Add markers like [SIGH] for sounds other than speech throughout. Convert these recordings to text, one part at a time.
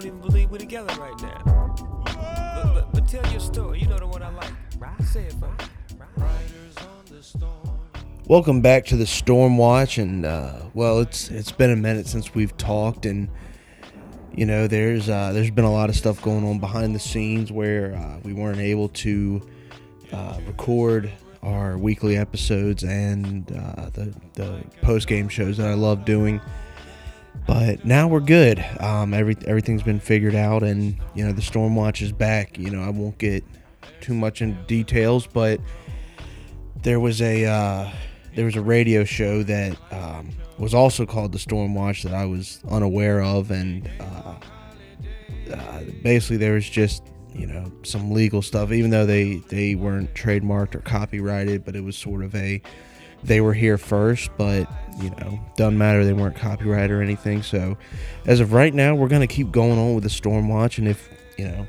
don't even believe we're together right now. But, but, but tell your story. You know the one I like. Say it me. Welcome back to the Storm Watch, and uh, well, it's it's been a minute since we've talked, and you know, there's uh, there's been a lot of stuff going on behind the scenes where uh, we weren't able to uh, record our weekly episodes and uh, the the post game shows that I love doing. But now we're good. Um, every everything's been figured out, and you know the Storm Watch is back. You know, I won't get too much into details, but there was a uh, there was a radio show that um, was also called the Storm Watch that I was unaware of, and uh, uh, basically there was just you know some legal stuff, even though they they weren't trademarked or copyrighted, but it was sort of a they were here first, but you know doesn't matter they weren't copyrighted or anything. So as of right now, we're gonna keep going on with the Storm Watch, and if you know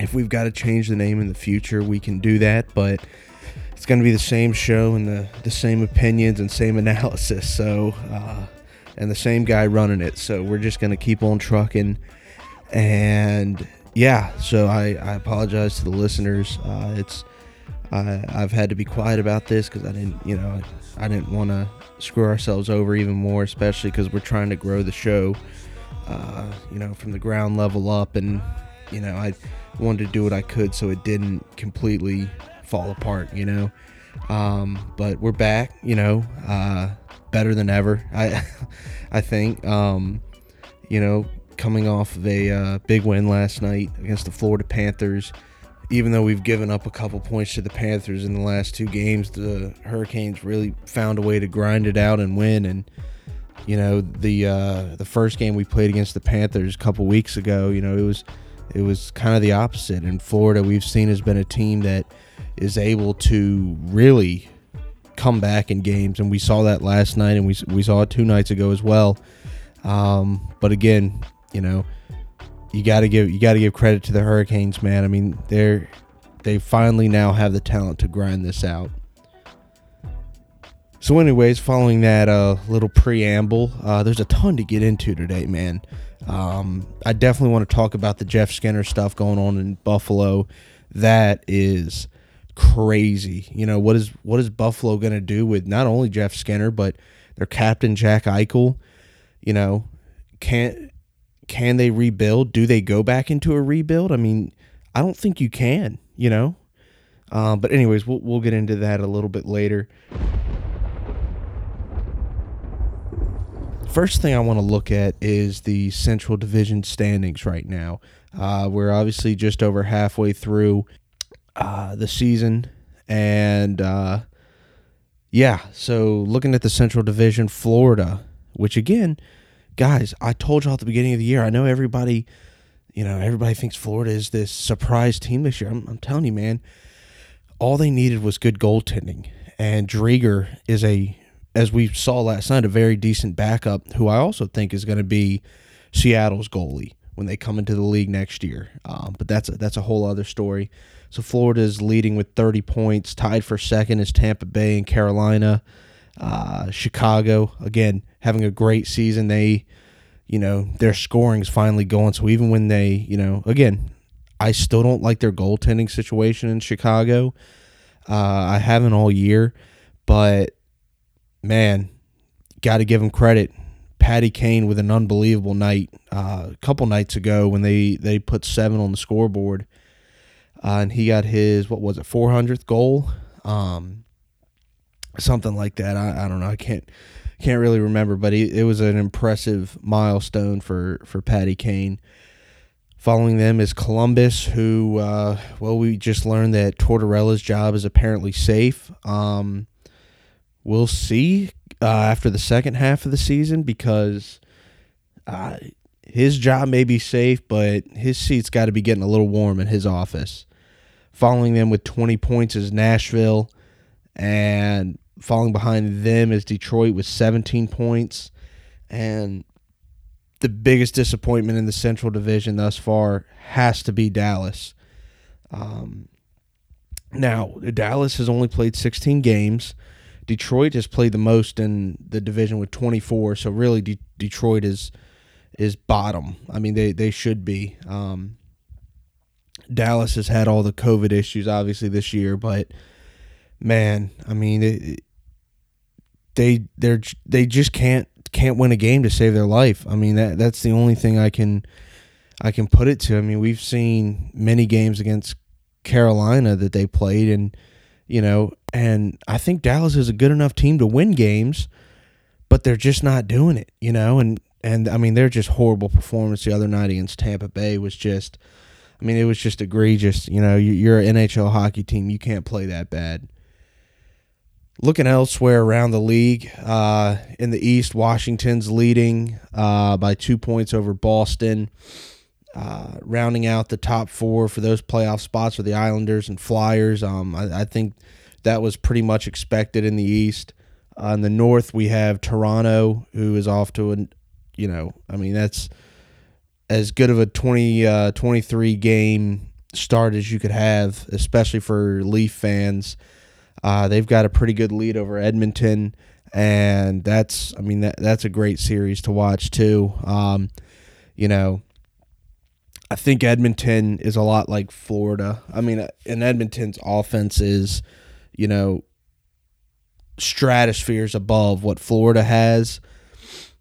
if we've got to change the name in the future, we can do that, but it's to be the same show and the, the same opinions and same [LAUGHS] analysis. So, uh, and the same guy running it. So we're just to keep on trucking. And yeah, so I, I apologize to the listeners. Uh, it's I, I've had to be quiet about this because I didn't, you know, I didn't want to screw ourselves over even more, especially because we're trying to grow the show, uh, you know, from the ground level up. And, you know, I wanted to do what I could so it didn't completely fall apart, you know. Um, but we're back, you know, uh, better than ever. [LAUGHS] I, I think, um, you know, coming off of a uh, big win last night against the Florida Panthers. Even though we've given up a couple points to the Panthers in the last two games, the Hurricanes really found a way to grind it out and win. And you know, the uh, the first game we played against the Panthers a couple weeks ago, you know, it was it was kind of the opposite. In Florida, we've seen has been a team that is able to really come back in games, and we saw that last night, and we we saw it two nights ago as well. Um, but again, you know, you got to give you got to give credit to the Hurricanes, man. I mean, they're they finally now have the talent to grind this out. So, anyways, following that uh, little preamble, uh, there's a ton to get into today, man. Um, I definitely want to talk about the Jeff Skinner stuff going on in Buffalo. That is crazy. You know what is what is Buffalo going to do with not only Jeff Skinner but their captain Jack Eichel? You know, can can they rebuild? Do they go back into a rebuild? I mean, I don't think you can. You know, um, but anyways, we'll we'll get into that a little bit later. First thing I want to look at is the Central Division standings right now. Uh, we're obviously just over halfway through uh, the season, and uh, yeah, so looking at the Central Division, Florida, which again, guys, I told y'all at the beginning of the year, I know everybody, you know, everybody thinks Florida is this surprise team this year. I'm, I'm telling you, man, all they needed was good goaltending, and Driedger is a as we saw last night, a very decent backup who I also think is going to be Seattle's goalie when they come into the league next year. Um, but that's a, that's a whole other story. So Florida is leading with 30 points. Tied for second is Tampa Bay and Carolina. Uh, Chicago again having a great season. They, you know, their scoring is finally going. So even when they, you know, again, I still don't like their goaltending situation in Chicago. Uh, I haven't all year, but man, got to give him credit. Patty Kane with an unbelievable night uh, a couple nights ago when they they put seven on the scoreboard, uh, and he got his what was it 400th goal, um, something like that. I, I don't know. I can't can't really remember, but it was an impressive milestone for for Patty Kane. Following them is Columbus, who uh, well we just learned that Tortorella's job is apparently safe. Um, we'll see uh, after the second half of the season because uh, his job may be safe, but his seat's got to be getting a little warm in his office. Following them with 20 points is Nashville, and following behind them is Detroit with 17 points. And the biggest disappointment in the Central Division thus far has to be Dallas. Um, now, Dallas has only played 16 games. Detroit has played the most in the division with 24. So really, De- Detroit is is bottom. I mean, they they should be. Um, Dallas has had all the COVID issues, obviously this year, but man, I mean, it, they they're they just can't can't win a game to save their life. I mean, that that's the only thing I can I can put it to. I mean, we've seen many games against Carolina that they played, and you know, and I think Dallas is a good enough team to win games, but they're just not doing it. You know, and and I mean, they're just horrible performance the other night against Tampa Bay was just. I mean, it was just egregious. You know, you're an NHL hockey team. You can't play that bad. Looking elsewhere around the league, uh, in the East, Washington's leading uh, by two points over Boston. Uh, rounding out the top four for those playoff spots are the Islanders and Flyers. Um, I, I, think that was pretty much expected in the East. Uh, in the North, we have Toronto, who is off to a, you know, I mean that's as good of a 20, uh, 23 game start as you could have, especially for Leaf fans. Uh, they've got a pretty good lead over Edmonton, and that's I mean that that's a great series to watch too. Um, you know, I think Edmonton is a lot like Florida. I mean, in Edmonton's offense is, you know, stratospheres above what Florida has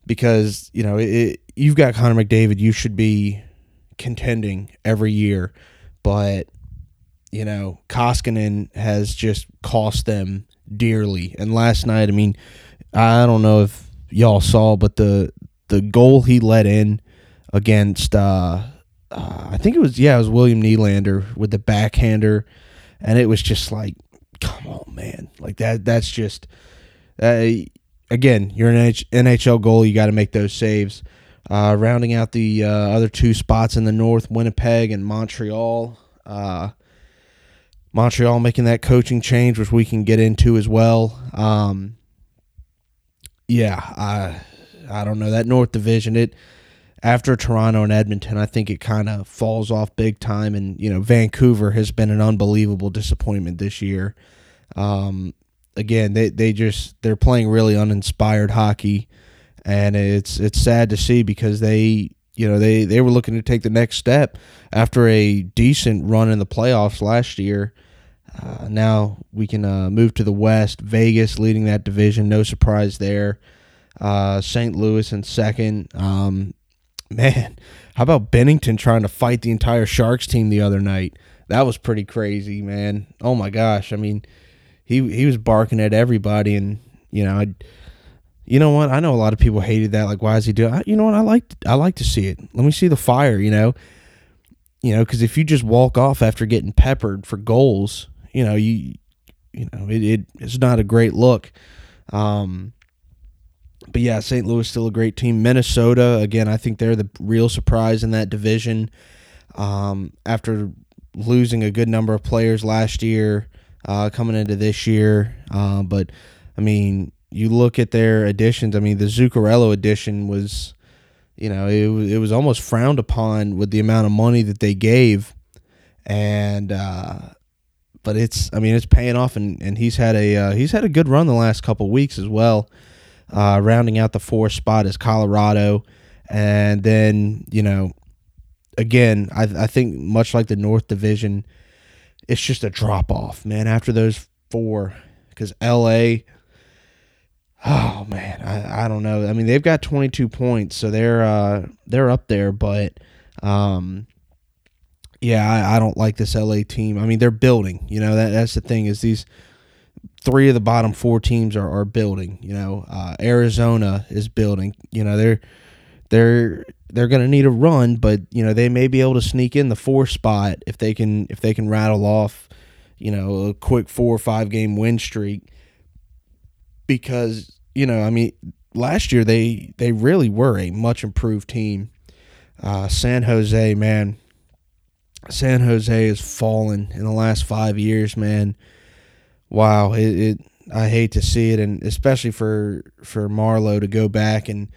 because you know it, you've got Connor McDavid. You should be contending every year, but you know Koskinen has just cost them dearly. And last night, I mean, I don't know if y'all saw, but the the goal he let in against uh, uh, I think it was yeah, it was William Nylander with the backhander, and it was just like, come on, man, like that. That's just uh, again, you're an NHL goal. You got to make those saves. Uh, rounding out the uh, other two spots in the North, Winnipeg and Montreal. Uh, Montreal making that coaching change, which we can get into as well. Um, yeah, I I don't know that North Division. It after Toronto and Edmonton, I think it kind of falls off big time. And you know, Vancouver has been an unbelievable disappointment this year. Um, again, they they just they're playing really uninspired hockey, and it's it's sad to see because they you know they they were looking to take the next step after a decent run in the playoffs last year. Uh, now we can uh, move to the West. Vegas leading that division, no surprise there. Uh, St. Louis in second. Um, man, how about Binnington trying to fight the entire Sharks team the other night? That was pretty crazy, man. Oh my gosh! I mean, he he was barking at everybody, and you know, I, you know what? I know a lot of people hated that. Like, why is he doing? You know what? I like I like to see it. Let me see the fire. You know, you know, because if you just walk off after getting peppered for goals, you know, you you know, it, it it's not a great look. Um, but yeah, St. Louis still a great team. Minnesota again, I think they're the real surprise in that division. Um, after losing a good number of players last year, uh, coming into this year. Uh, but I mean, you look at their additions. I mean, the Zuccarello addition was, you know, it it was almost frowned upon with the amount of money that they gave, and uh, but it's I mean it's paying off, and, and he's had a uh, he's had a good run the last couple weeks as well. Uh, rounding out the four spot is Colorado, and then you know, again, I I think much like the North Division it's just a drop off, man. After those four, because L.A. Oh man, I, I don't know. I mean, they've got 22 points, so they're uh, they're up there, but um, yeah, I, I don't like this LA team. I mean, they're building. You know that that's the thing is these three of the bottom four teams are, are building. You know, uh, Arizona is building. You know, they're they're they're going to need a run, but you know they may be able to sneak in the four spot if they can if they can rattle off, you know, a quick four or five game win streak. Because you know, I mean, last year they they really were a much improved team. Uh, San Jose, man, San Jose has fallen in the last five years, man. Wow, it, it I hate to see it, and especially for for Marleau to go back and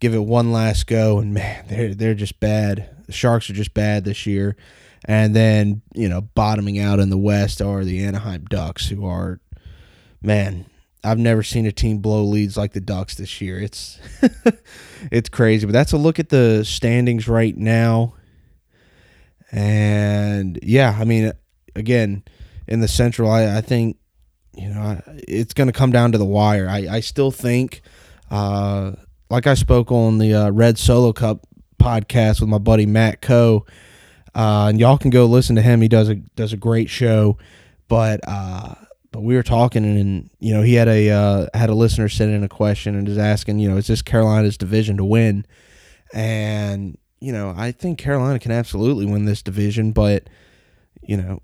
give it one last go. And man, they're they're just bad. The Sharks are just bad this year. And then you know, bottoming out in the West are the Anaheim Ducks, who are, man, I've never seen a team blow leads like the Ducks this year. It's [LAUGHS] it's crazy, but that's a look at the standings right now. And yeah, I mean, again, in the Central, I, I think you know it's going to come down to the wire. I, I still think, uh, like I spoke on the uh, Red Solo Cup podcast with my buddy Matt Coe, uh, and y'all can go listen to him. He does a does a great show, but uh, but we were talking and you know he had a uh, had a listener send in a question and is asking you know is this Carolina's division to win, and you know I think Carolina can absolutely win this division, but you know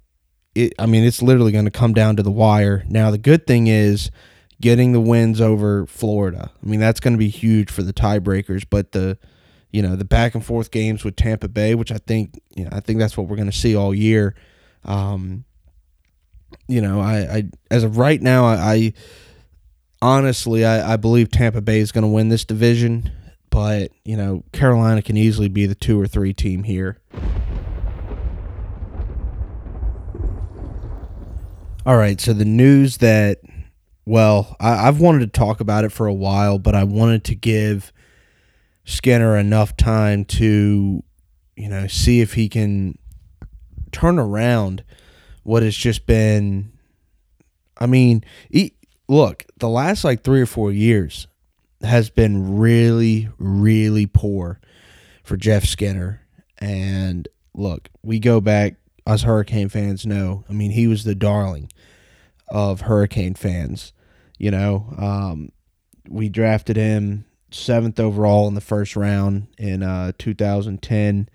it. I mean it's literally going to come down to the wire. Now the good thing is getting the wins over Florida. I mean that's going to be huge for the tiebreakers, but the you know the back and forth games with Tampa Bay, which I think you know I think that's what we're going to see all year. Um, you know, I, I as of right now, I, I honestly I, I believe Tampa Bay is going to win this division, but you know Carolina can easily be the two or three team here. All right, so the news that well, I, I've wanted to talk about it for a while, but I wanted to give Skinner enough time to, you know, see if he can turn around what has just been. I mean, he, look, the last like three or four years has been really, really poor for Jeff Skinner. And look, we go back, us Hurricane fans know. I mean, he was the darling of Hurricane fans. You know, um, we drafted him seventh overall in the first round in uh, 2010,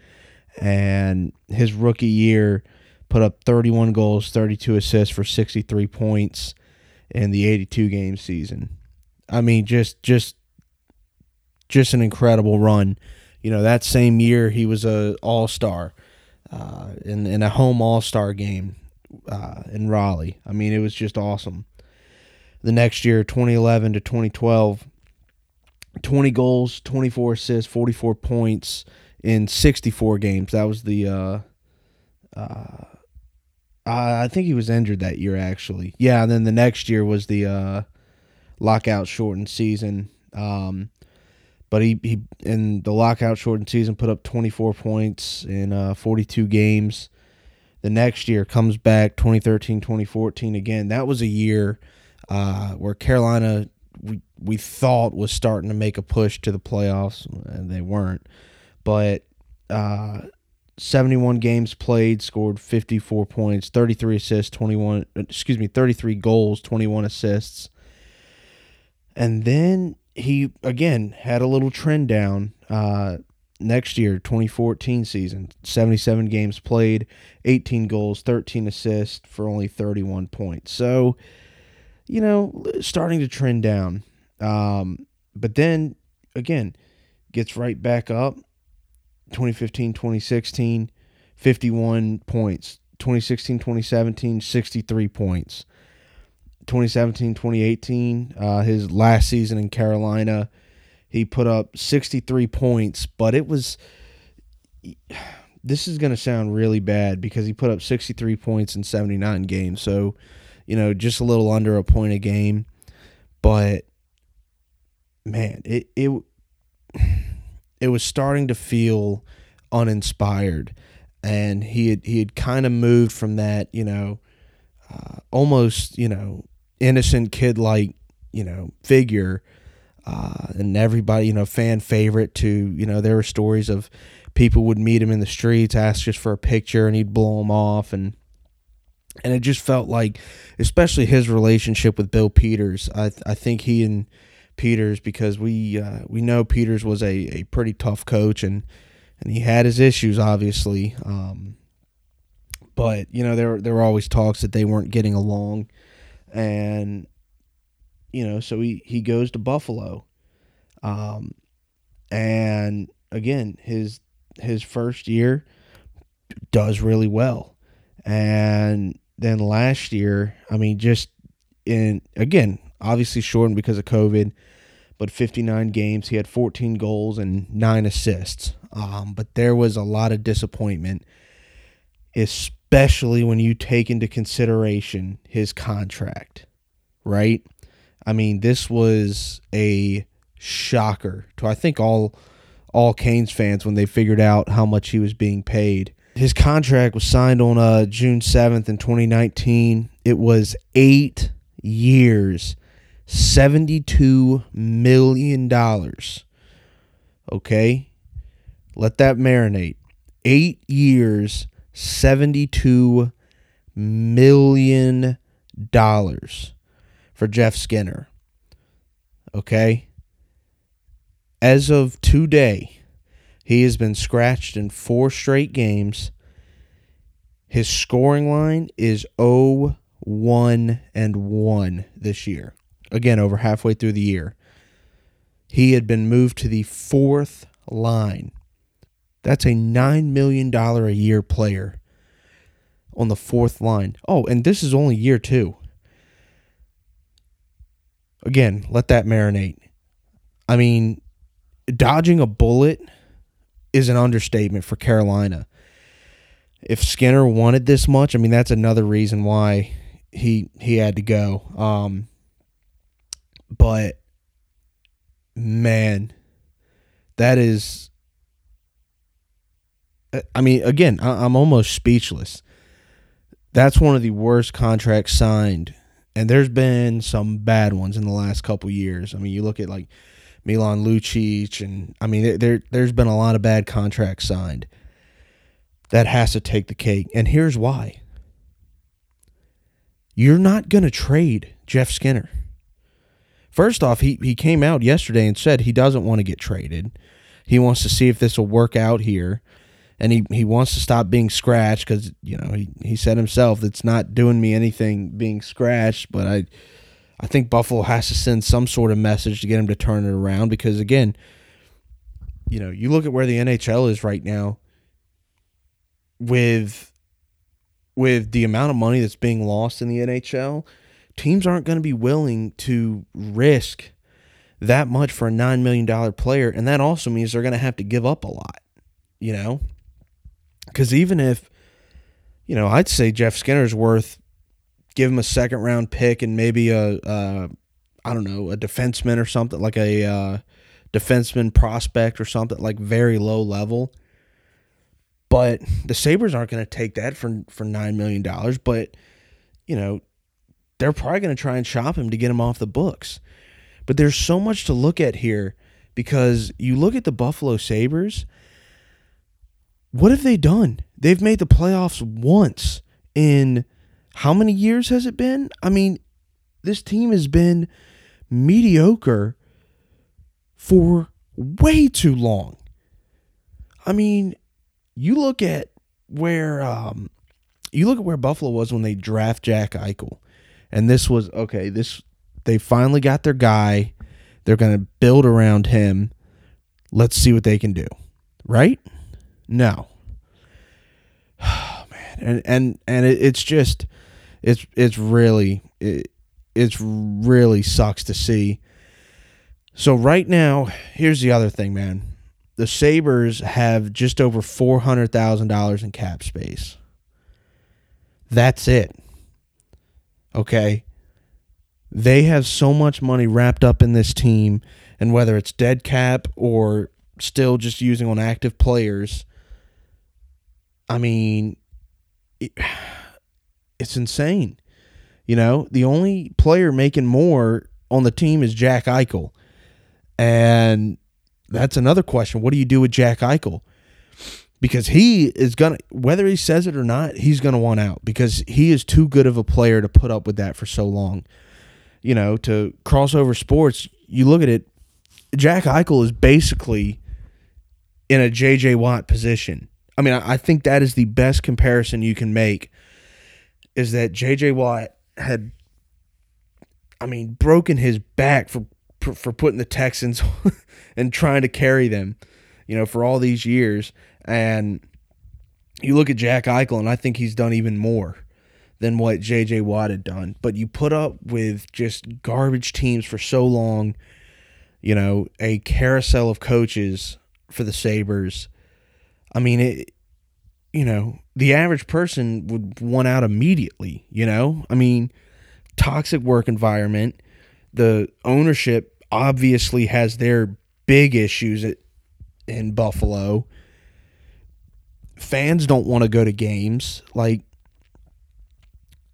and his rookie year put up 31 goals, 32 assists for 63 points in the 82 game season. I mean, just just just an incredible run. You know, that same year he was a All Star uh, in in a home All Star game uh, in Raleigh. I mean, it was just awesome. The next year, 2011 to 2012, 20 goals, 24 assists, 44 points in 64 games. That was the uh, uh, uh, I think he was injured that year, actually. Yeah, and then the next year was the uh, lockout shortened season. Um, but he, he in the lockout shortened season put up 24 points in uh, 42 games. The next year comes back 2013 2014 again. That was a year uh, where Carolina we we thought was starting to make a push to the playoffs, and they weren't. But uh, 71 games played, scored 54 points, 33 assists, 21 excuse me, 33 goals, 21 assists. And then he again had a little trend down uh, next year, 2014 season. 77 games played, 18 goals, 13 assists for only 31 points. So, you know, starting to trend down. Um, but then again, gets right back up 2015 2016, 51 points. 2016 2017, 63 points. 2017 2018, uh, his last season in Carolina, he put up 63 points, but it was. This is going to sound really bad because he put up 63 points in 79 games. So, you know, just a little under a point a game. But, man, it, it it was starting to feel uninspired, and he had he had kind of moved from that you know uh, almost you know innocent kid like you know figure. Uh, and everybody, you know, fan favorite to, you know, there were stories of people would meet him in the streets, ask just for a picture, and he'd blow them off, and and it just felt like, especially his relationship with Bill Peters. I I think he and Peters because we uh, we know Peters was a, a pretty tough coach and and he had his issues obviously. Um, but you know there there were always talks that they weren't getting along, and you know so he he goes to Buffalo, um, and again his his first year does really well, and then last year I mean just in again obviously shortened because of COVID, but 59 games. He had 14 goals and nine assists. Um, but there was a lot of disappointment, especially when you take into consideration his contract, right? I mean, this was a shocker to I think all all Canes fans when they figured out how much he was being paid. His contract was signed on uh, June 7th in 2019. It was 8 years, 72 million dollars. Okay? Let that marinate. 8 years, 72 million dollars for Jeff Skinner. Okay? As of today, he has been scratched in four straight games. His scoring line is 0 1 and 1 this year. Again, over halfway through the year. He had been moved to the fourth line. That's a $9 million a year player on the fourth line. Oh, and this is only year two. Again, let that marinate. I mean, dodging a bullet is an understatement for Carolina. If Skinner wanted this much, I mean that's another reason why he he had to go. Um, but man, that is. Uh, I mean, again, I'm almost speechless. That's one of the worst contracts signed, and there's been some bad ones in the last couple years. I mean, you look at like Milan Lucic, and I mean, there there's been a lot of bad contracts signed. That has to take the cake, and here's why. You're not going to trade Jeff Skinner. First off, he he came out yesterday and said he doesn't want to get traded. He wants to see if this will work out here, and he he wants to stop being scratched because you know he he said himself it's not doing me anything being scratched, but I I think Buffalo has to send some sort of message to get him to turn it around because again, you know, you look at where the NHL is right now with with the amount of money that's being lost in the NHL, teams aren't going to be willing to risk that much for a 9 million dollar player and that also means they're going to have to give up a lot, you know? Cuz even if you know, I'd say Jeff Skinner's worth give him a second round pick and maybe a uh, don't know a defenseman or something like a uh, defenseman prospect or something like very low level. But the Sabres aren't going to take that for for nine million dollars. But you know they're probably going to try and shop him to get him off the books. But there's so much to look at here because you look at the Buffalo Sabres. What have they done? They've made the playoffs once in how many years has it been? I mean, this team has been mediocre for way too long. I mean, you look at where um, you look at where Buffalo was when they draft Jack Eichel, and this was okay. This they finally got their guy. They're going to build around him. Let's see what they can do. Right? No. Oh [SIGHS] man, and and and it, it's just it's it's really it, it's really sucks to see. So right now, here's the other thing, man. The Sabres have just over four hundred thousand dollars in cap space. That's it. Okay. They have so much money wrapped up in this team, and whether it's dead cap or still just using on active players, I mean, it, [SIGHS] it's insane. You know, the only player making more on the team is Jack Eichel. And that's another question. What do you do with Jack Eichel? Because he is going to, whether he says it or not, he's going to want out because he is too good of a player to put up with that for so long. You know, to crossover sports, you look at it, Jack Eichel is basically in a JJ Watt position. I mean, I think that is the best comparison you can make is that J.J. Watt had, I mean, broken his back for, for putting the Texans [LAUGHS] and trying to carry them, you know, for all these years. And you look at Jack Eichel, and I think he's done even more than what J.J. Watt had done. But you put up with just garbage teams for so long, you know, a carousel of coaches for the Sabres. I mean, it you know, the average person would want out immediately, you know? I mean, toxic work environment. the ownership obviously has their big issues at, in Buffalo. Fans don't want to go to games like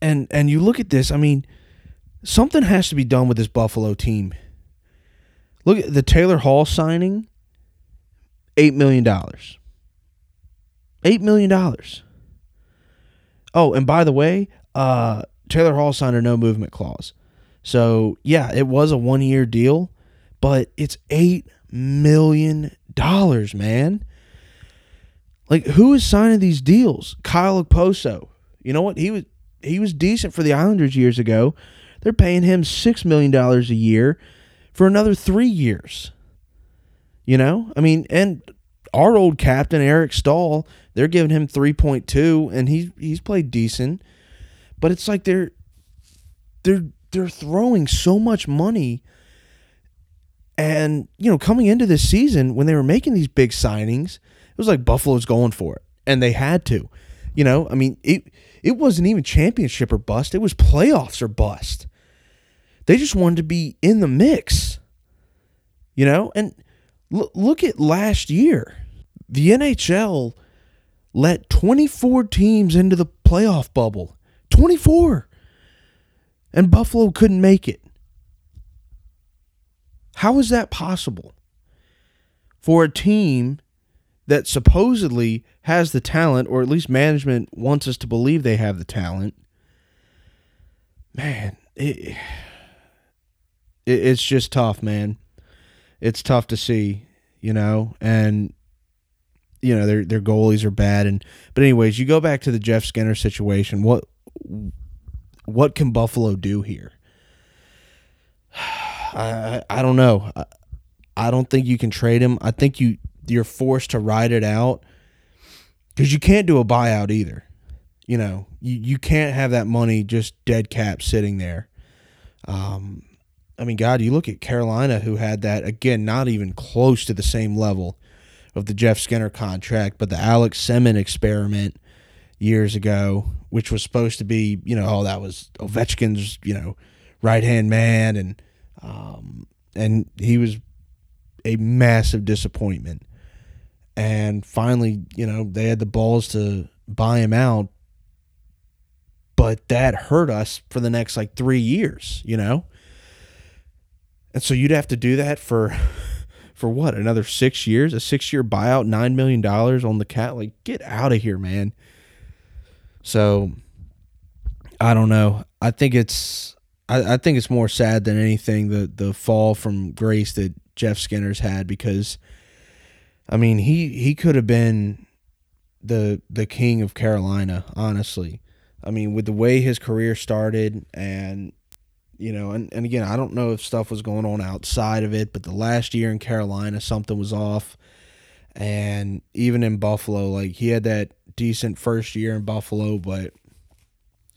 and and you look at this, I mean, something has to be done with this Buffalo team. Look at the Taylor Hall signing, $8 million. $8 million. Oh, and by the way, uh, Taylor Hall signed a no movement clause. So, yeah, it was a one year deal, but it's $8 million, man. Like, who is signing these deals? Kyle Okposo. You know what? He was he was decent for the Islanders years ago. They're paying him $6 million a year for another three years. You know? I mean, and our old captain, Eric Staal, they're giving him 3.2 and he's he's played decent. But it's like they're they're they're throwing so much money and you know coming into this season when they were making these big signings it was like buffalo's going for it and they had to. You know i mean it it wasn't even championship or bust. It was playoffs or bust. They just wanted to be in the mix you know? And l- look at last year. The nhl let 24 teams into the playoff bubble. 24 and Buffalo couldn't make it. How is that possible? For a team that supposedly has the talent, or at least management wants us to believe they have the talent, man, it, it, it's just tough, man. It's tough to see, you know, and you know their their goalies are bad, and but anyways, you go back to the Jeff Skinner situation. What what can Buffalo do here? [SIGHS] I I don't know. I, I don't think you can trade him. I think you you're forced to ride it out because you can't do a buyout either. You know, you, you can't have that money just dead cap sitting there. Um, I mean, God, you look at Carolina, who had that again, not even close to the same level of the Jeff Skinner contract, but the Alex Semin experiment years ago, which was supposed to be, you know, oh, that was Ovechkin's, you know, right hand man, and um, and he was a massive disappointment. And finally, you know, they had the balls to buy him out, but that hurt us for the next like three years, you know. And so you'd have to do that for [LAUGHS] for what another six years, a six year buyout, nine million dollars on the cat. Like, get out of here, man. So I don't know. I think it's I, I think it's more sad than anything the the fall from grace that Jeff Skinner's had because I mean he he could have been the the king of Carolina, honestly. I mean, with the way his career started and you know, and, and again, I don't know if stuff was going on outside of it, but the last year in Carolina, something was off. And even in Buffalo, like he had that decent first year in Buffalo, but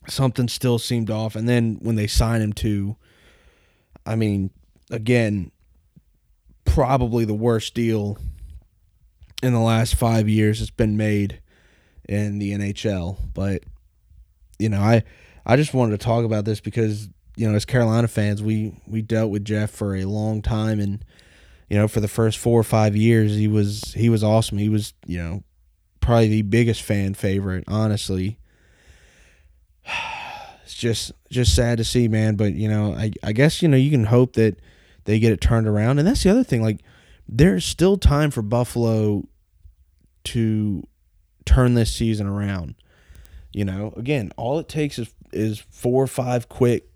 something still seemed off. And then when they signed him to, I mean, again, probably the worst deal in the last five years has been made in the NHL. But you know, I I just wanted to talk about this because you know, as Carolina fans, we we dealt with Jeff for a long time, and you know, for the first four or five years, he was he was awesome. He was you know probably the biggest fan favorite, honestly. [SIGHS] It's just just sad to see, man. But you know, I I guess you know you can hope that they get it turned around. And that's the other thing. Like, there's still time for Buffalo to turn this season around. You know, again, all it takes is is four or five quick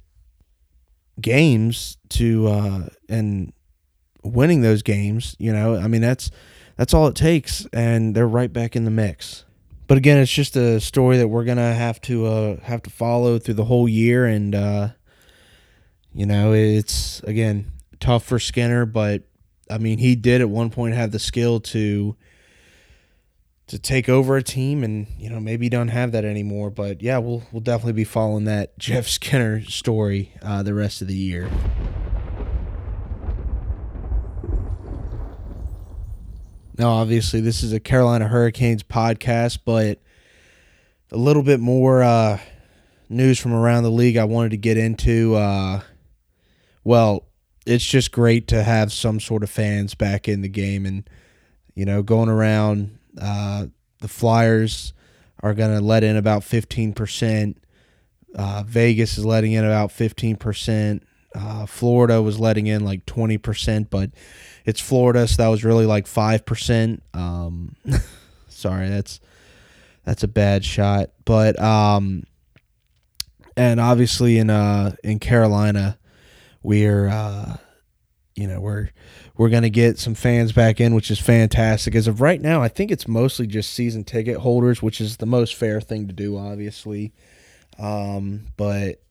games to uh and winning those games, you know, I mean that's that's all it takes, and they're right back in the mix. But again, it's just a story that we're gonna have to uh, have to follow through the whole year, and uh, you know, it's again tough for Skinner, but I mean, he did at one point have the skill to to take over a team, and you know, maybe don't have that anymore. But yeah, we'll we'll definitely be following that [LAUGHS] Jeff Skinner story uh, the rest of the year. Now, obviously, this is a Carolina Hurricanes podcast, but a little bit more uh, news from around the league I wanted to get into. Uh, well, it's just great to have some sort of fans back in the game and you know going around uh, the flyers are going to let in about 15% uh, vegas is letting in about 15% uh, florida was letting in like 20% but it's florida so that was really like 5% um, [LAUGHS] sorry that's that's a bad shot. But um, and obviously in uh in carolina we're uh, you know we're we're gonna get some fans back in, which is fantastic. As of right now, I think it's mostly just season ticket holders, which is the most fair thing to do, obviously. Um, but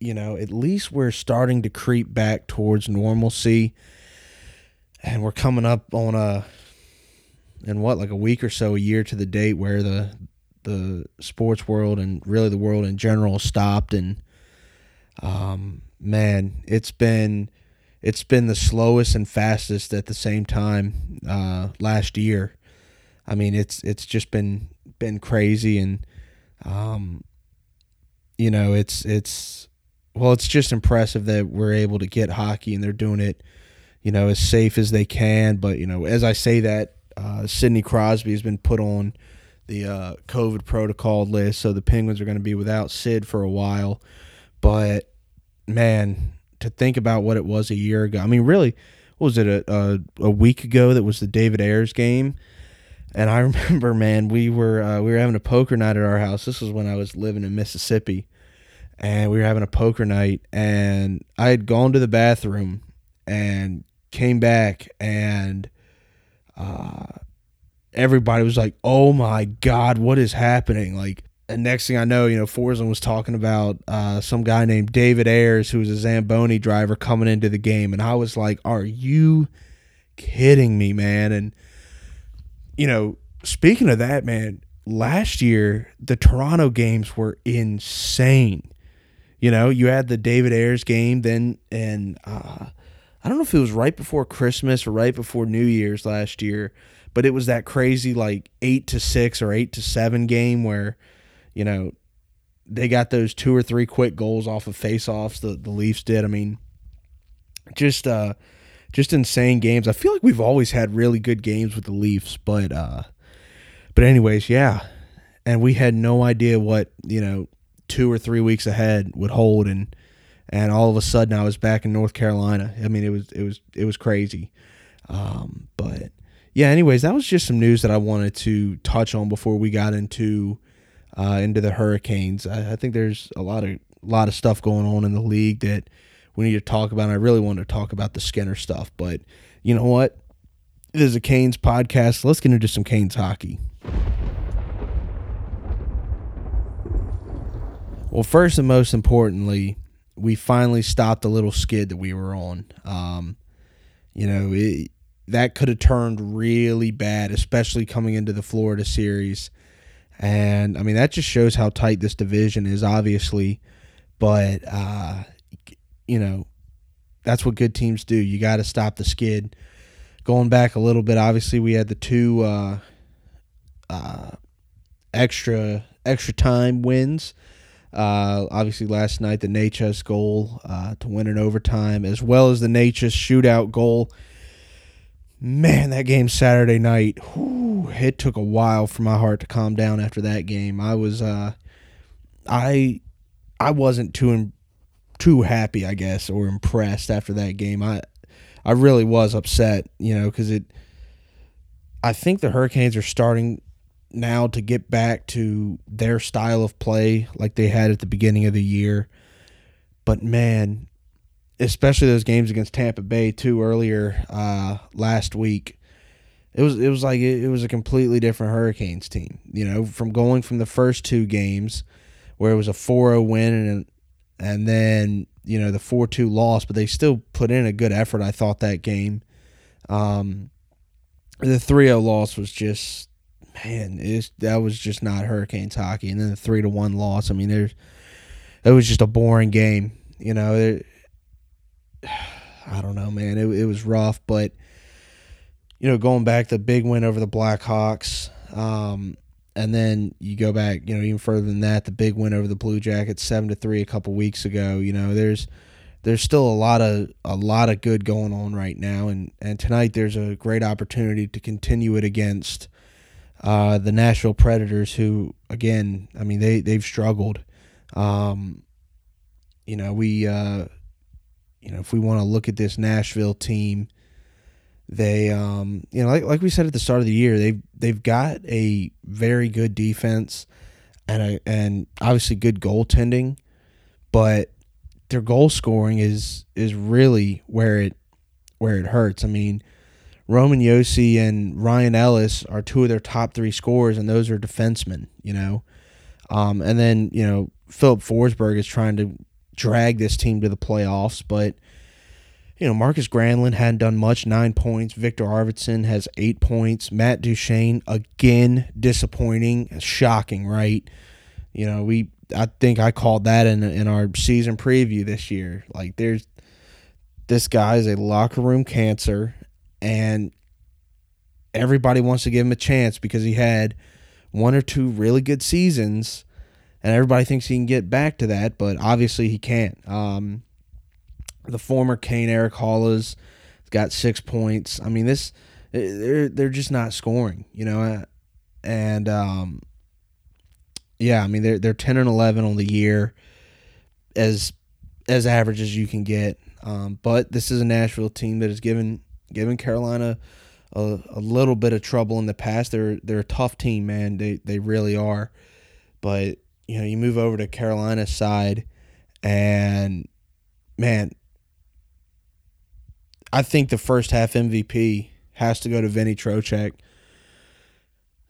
you know, at least we're starting to creep back towards normalcy, and we're coming up on a in what like a week or so, a year to the date where the the sports world and really the world in general stopped and um man, it's been it's been the slowest and fastest at the same time uh, last year. I mean, it's it's just been been crazy, and um, you know, it's it's well, it's just impressive that we're able to get hockey, and they're doing it, you know, as safe as they can. But you know, as I say that, uh, Sidney Crosby has been put on the uh, COVID protocol list, so the Penguins are going to be without Sid for a while. But man, to think about what it was a year ago. I mean, really, was it a, a, a week ago that was the David Ayres game? And I [LAUGHS] remember, man, we were uh, we were having a poker night at our house. This was when I was living in Mississippi, and we were having a poker night. And I had gone to the bathroom and came back, and uh, everybody was like, "Oh my god, what is happening?" Like and next thing I know, you know, Forslund was talking about uh, some guy named David Ayres, who was a Zamboni driver coming into the game, and I was like, "Are you kidding me, man?" And you know, speaking of that, man, last year the Toronto games were insane. You know, you had the David Ayres game, then and uh, I don't know if it was right before Christmas or right before New Year's last year, but it was that crazy like eight to six or eight to seven game where you know, they got those two or three quick goals off of faceoffs. The the Leafs did. I mean, just uh, just insane games. I feel like we've always had really good games with the Leafs, but uh, but anyways, yeah. And we had no idea what you know two or three weeks ahead would hold, and and all of a sudden I was back in North Carolina. I mean, it was it was it was crazy. Um, but yeah. Anyways, that was just some news that I wanted to touch on before we got into uh, into the Hurricanes. I, I, think there's a lot of lot of stuff going on in the league that we need to talk about. And I really want to talk about the Skinner stuff, but you know what? This is a Canes podcast. Let's get into some Canes hockey. Well, first and most importantly, we finally stopped the little skid that we were on. Um, you know, it, that could have turned really bad, especially coming into the Florida series. And I mean, that just shows how tight this division is, obviously. But, uh, you know, that's what good teams do. You got to stop the skid. Going back a little bit, obviously, we had the two uh, uh, extra extra time wins. Uh, obviously, last night the Necas goal uh, to win in overtime, as well as the Necas shootout goal man, that game Saturday night, whew, it took a while for my heart to calm down after that game. I was, uh, I, I wasn't too, too happy, I guess, or impressed after that game. I, I really was upset, you know, because it. I think the Hurricanes are starting now to get back to their style of play like they had at the beginning of the year. But man, especially those games against Tampa Bay too earlier uh, last week. It was it was like it, it was a completely different Hurricanes team. You know, from going from the first two games where it was a 4-0 win and and then you know the 4-2 loss, but they still put in a good effort. I thought that game. Um, the 3-0 loss was just man, it that was just not Hurricanes hockey. And then the three to one loss. I mean, there's it was just a boring game. You know, I don't know, man. It, it was rough, but you know, going back the big win over the Blackhawks, um, and then you go back, you know, even further than that, the big win over the Blue Jackets, seven to three, a couple weeks ago. You know, there's there's still a lot of a lot of good going on right now, and and tonight there's a great opportunity to continue it against uh, the Nashville Predators, who again, I mean they they've struggled. Um, you know we uh, you know if we want to look at this Nashville team, they um, you know like like we said at the start of the year, they've they've got a very good defense and a, and obviously good goaltending, but their goal scoring is is really where it where it hurts. I mean, Roman Josi and Ryan Ellis are two of their top three scorers, and those are defensemen. You know, um, and then you know Filip Forsberg is trying to drag this team to the playoffs, but you know Marcus Granlund hadn't done much, nine points. Viktor Arvidsson has eight points. Matt Duchene again disappointing, shocking, right? You know we I think I called that in in our season preview this year. Like there's this guy is a locker room cancer and everybody wants to give him a chance because he had one or two really good seasons and everybody thinks he can get back to that, but obviously he can't. Um, the former Cane Erik Haula's got six points. I mean, this they're they're just not scoring, you know, and um, yeah, I mean they're they're ten and eleven on the year, as as average as you can get. Um, but this is a Nashville team that has given given Carolina a, a little bit of trouble in the past. They're they're a tough team, man. They they really are. But you know, you move over to Carolina's side, and man, I think the first half MVP has to go to Vinny Trocheck.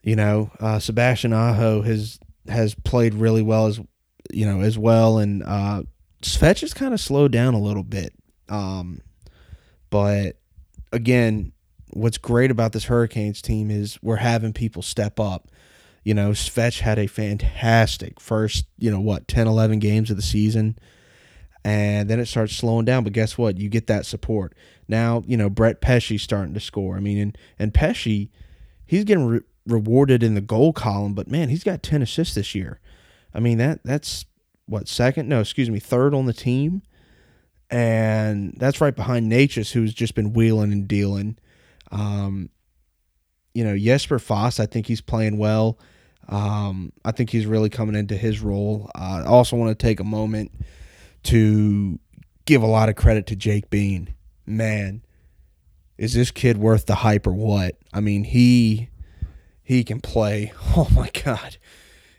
You know, uh, Sebastian Aho has has played really well as you know as well, and uh, Svetch has kind of slowed down a little bit. Um, but again, what's great about this Hurricanes team is we're having people step up. You know, Svetch had a fantastic first, you know, what, 10, 11 games of the season. And then it starts slowing down. But guess what? You get that support. Now, you know, Brett Pesce's starting to score. I mean, and, and Pesce, he's getting re- rewarded in the goal column, but man, he's got 10 assists this year. I mean, that that's what second? No, excuse me, third on the team. And that's right behind Necas, who's just been wheeling and dealing. Um, you know, Jesper Fast, I think he's playing well. Um, I think he's really coming into his role. Uh, I also want to take a moment to give a lot of credit to Jake Bean. Man, is this kid worth the hype or what? I mean, he he can play. [LAUGHS] Oh my god.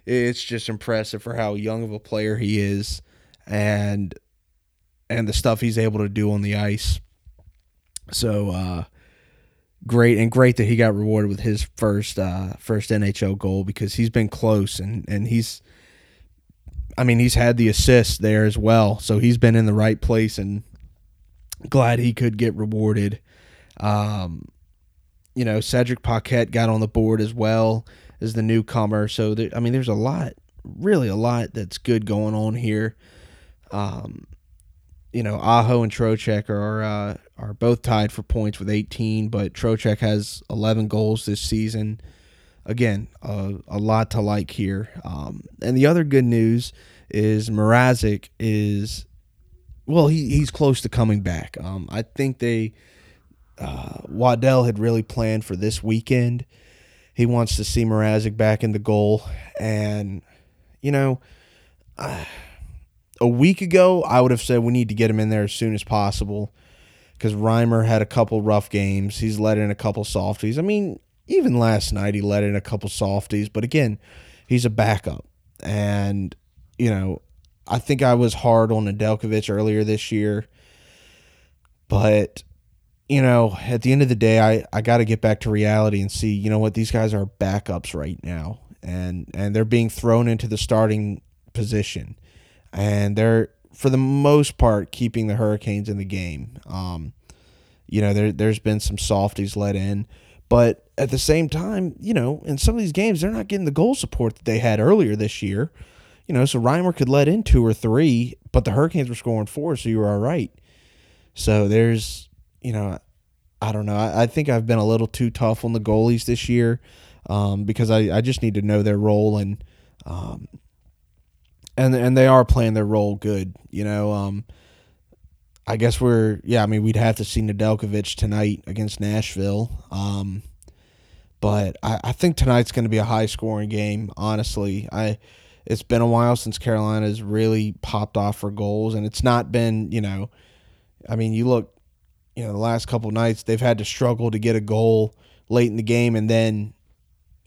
It's just impressive for how young of a player he is and and the stuff he's able to do on the ice. So uh great and great that he got rewarded with his first uh first NHL goal because he's been close and and he's I mean he's had the assist there as well. So he's been in the right place and glad he could get rewarded. Um you know, Cedric Paquette got on the board as well as the newcomer. So there, I mean, there's a lot, really a lot that's good going on here. Um, you know, Aho and Trocheck are uh, are both tied for points with 18, but Trocheck has 11 goals this season. Again, uh, a lot to like here. Um, and the other good news is Mrazek is, well, he, he's close to coming back. Um, I think they uh, Waddell had really planned for this weekend. He wants to see Mrazek back in the goal, and you know, uh, a week ago I would have said we need to get him in there as soon as possible because Reimer had a couple rough games. He's let in a couple softies. I mean, even last night he let in a couple softies, but again, he's a backup, and you know, I think I was hard on Nedeljkovic earlier this year, but you know, at the end of the day, I, I got to get back to reality and see, you know what, these guys are backups right now, and and they're being thrown into the starting position, and they're for the most part keeping the Hurricanes in the game. Um, you know, there there's been some softies let in, but at the same time, you know, in some of these games, they're not getting the goal support that they had earlier this year. You know, so Reimer could let in two or three, but the Hurricanes were scoring four, so you were all right. So there's you know, I don't know. I, I, think I've been a little too tough on the goalies this year um, because I, I just need to know their role and um, and and they are playing their role good. You know, um, I guess we're yeah. I mean, we'd have to see Nedeljkovic tonight against Nashville. Um, but I, I think tonight's going to be a high scoring game. Honestly, I it's been a while since Carolina's really popped off for goals, and it's not been you know, I mean, you look, you know, the last couple nights they've had to struggle to get a goal late in the game, and then,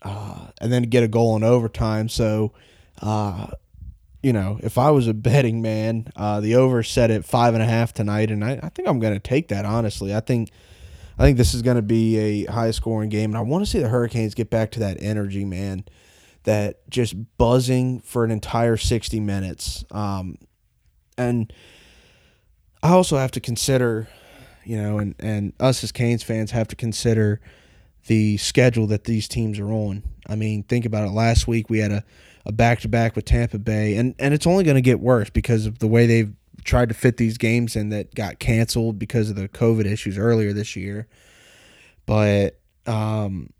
uh, and then get a goal in overtime. So, uh, you know, if I was a betting man, uh, the over set at five and a half tonight, and I, I think I'm going to take that. Honestly, I think. I think this is going to be a high scoring game, and I want to see the Hurricanes get back to that energy, man that just buzzing for an entire 60 minutes. Um, and I also have to consider, you know, and, and us as Canes fans have to consider the schedule that these teams are on. I mean, think about it. Last week we had a, a back-to-back with Tampa Bay, and, and it's only going to get worse because of the way they've tried to fit these games in that got canceled because of the COVID issues earlier this year. But um,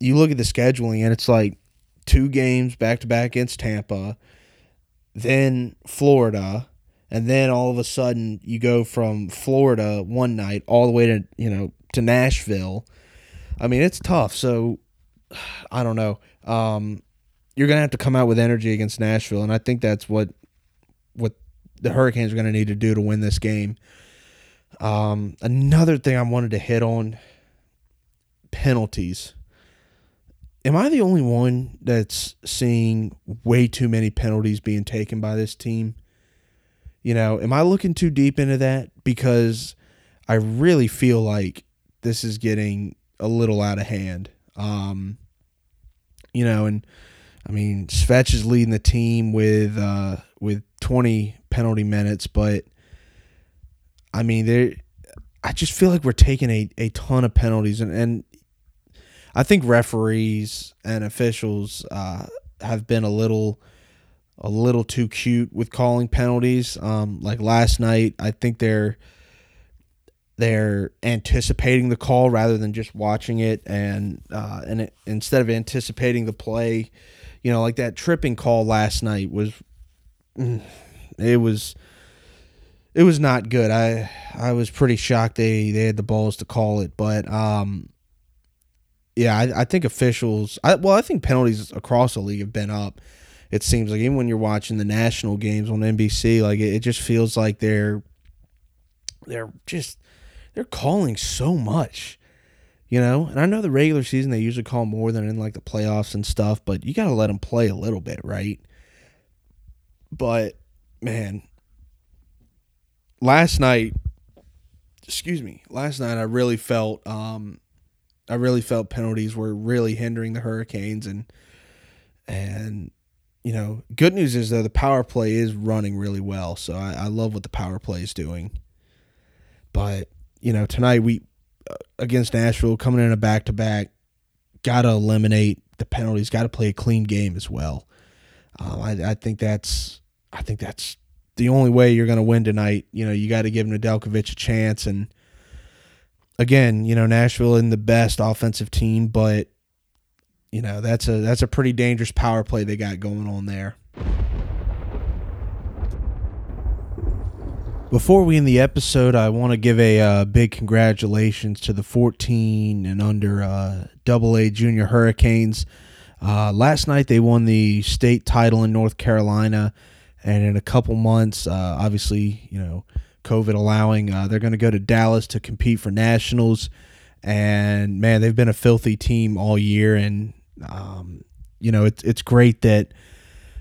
you look at the scheduling, and it's like two games back to back against Tampa, then Florida, and then all of a sudden you go from Florida one night all the way to you know to Nashville. I mean, it's tough. So [SIGHS] I don't know. Um, you're gonna have to come out with energy against Nashville, and I think that's what what the Hurricanes are gonna need to do to win this game. Um, another thing I wanted to hit on penalties am I the only one that's seeing way too many penalties being taken by this team? You know, am I looking too deep into that? Because I really feel like this is getting a little out of hand. Um, you know, and I mean, Svetch is leading the team with uh, with 20 penalty minutes, but I mean, there. I just feel like we're taking a, a ton of penalties, and, and I think referees and officials uh, have been a little a little too cute with calling penalties. Um, like last night, I think they're they're anticipating the call rather than just watching it, and uh, and it, instead of anticipating the play, you know, like that tripping call last night was, mm, it was. It was not good. I I was pretty shocked they, they had the balls to call it, but um, yeah, I, I think officials. I, well, I think penalties across the league have been up. It seems like even when you're watching the national games on NBC, like it, it just feels like they're they're just they're calling so much, you know. And I know the regular season they usually call more than in like the playoffs and stuff, but you got to let them play a little bit, right? But man, last night, excuse me, last night I really felt um I really felt penalties were really hindering the Hurricanes and and you know, good news is though the power play is running really well, so I, I love what the power play is doing. But you know, tonight we against Nashville coming in a back to back, got to eliminate the penalties, got to play a clean game as well. Um, I, I think that's I think that's the only way you're going to win tonight. You know, you got to give Nedeljkovic a chance and again, you know, Nashville in the best offensive team, but you know, that's a that's a pretty dangerous power play they got going on there. Before we end the episode, I want to give a uh, big congratulations to the 14 and under uh, Double A Junior Hurricanes. Uh, last night they won the state title in North Carolina, and in a couple months, uh, obviously, you know, COVID allowing. Uh, they're going to go to Dallas to compete for nationals, and man, they've been a filthy team all year. And um, you know, it's it's great that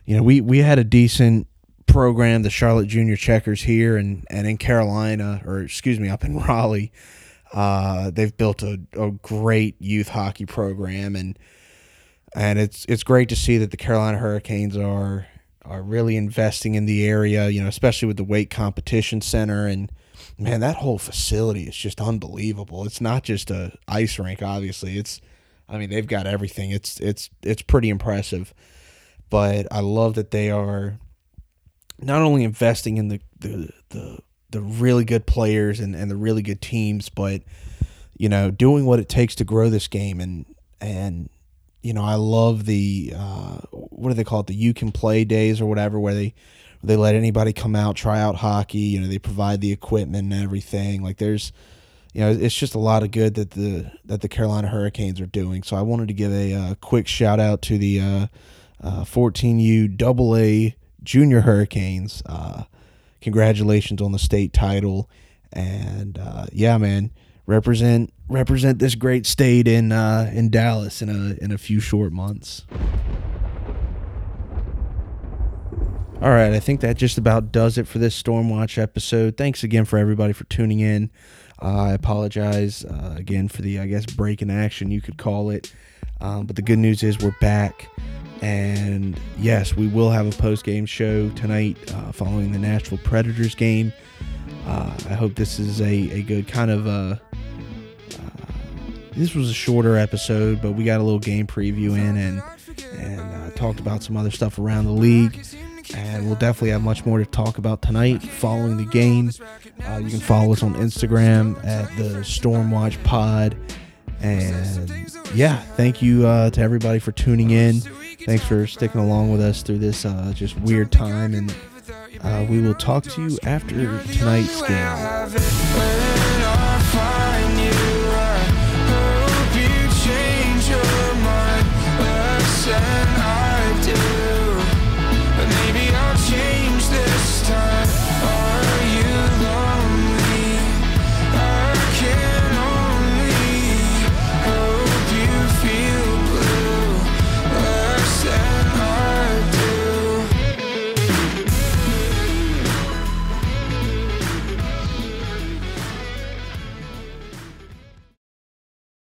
you know we we had a decent program, the Charlotte Junior Checkers here, and and in Carolina, or excuse me, up in [LAUGHS] Raleigh. Uh, they've built a, a great youth hockey program, and and it's it's great to see that the Carolina Hurricanes are are really investing in the area, you know, especially with the Wake Competition Center and man, that whole facility is just unbelievable. It's not just a ice rink, obviously. It's I mean, they've got everything. It's it's it's pretty impressive. But I love that they are not only investing in the the the, the really good players and, and the really good teams, but you know, doing what it takes to grow this game and and you know, I love the uh, what do they call it? The you can play days or whatever, where they they let anybody come out try out hockey. You know, they provide the equipment and everything. Like there's, you know, it's just a lot of good that the that the Carolina Hurricanes are doing. So I wanted to give a uh, quick shout out to the uh, uh, 14U Double A Junior Hurricanes. Uh, congratulations on the state title, and uh, yeah, man, represent represent this great state in uh, in Dallas in a in a few short months. All right, I think that just about does it for this Storm Watch episode. Thanks again for everybody for tuning in. Uh, I apologize uh, again for the, I guess, break in action, you could call it. Um, but the good news is we're back. And yes, we will have a post game show tonight uh, following the Nashville Predators game. Uh, I hope this is a, a good kind of. Uh, uh, this was a shorter episode, but we got a little game preview in and and talked about some other stuff around the league and we'll definitely have much more to talk about tonight following the game. Uh, you can follow us on Instagram at the Stormwatch Pod. And yeah, thank you uh, to everybody for tuning in. Thanks for sticking along with us through this uh, just weird time. And uh, we will talk to you after tonight's game.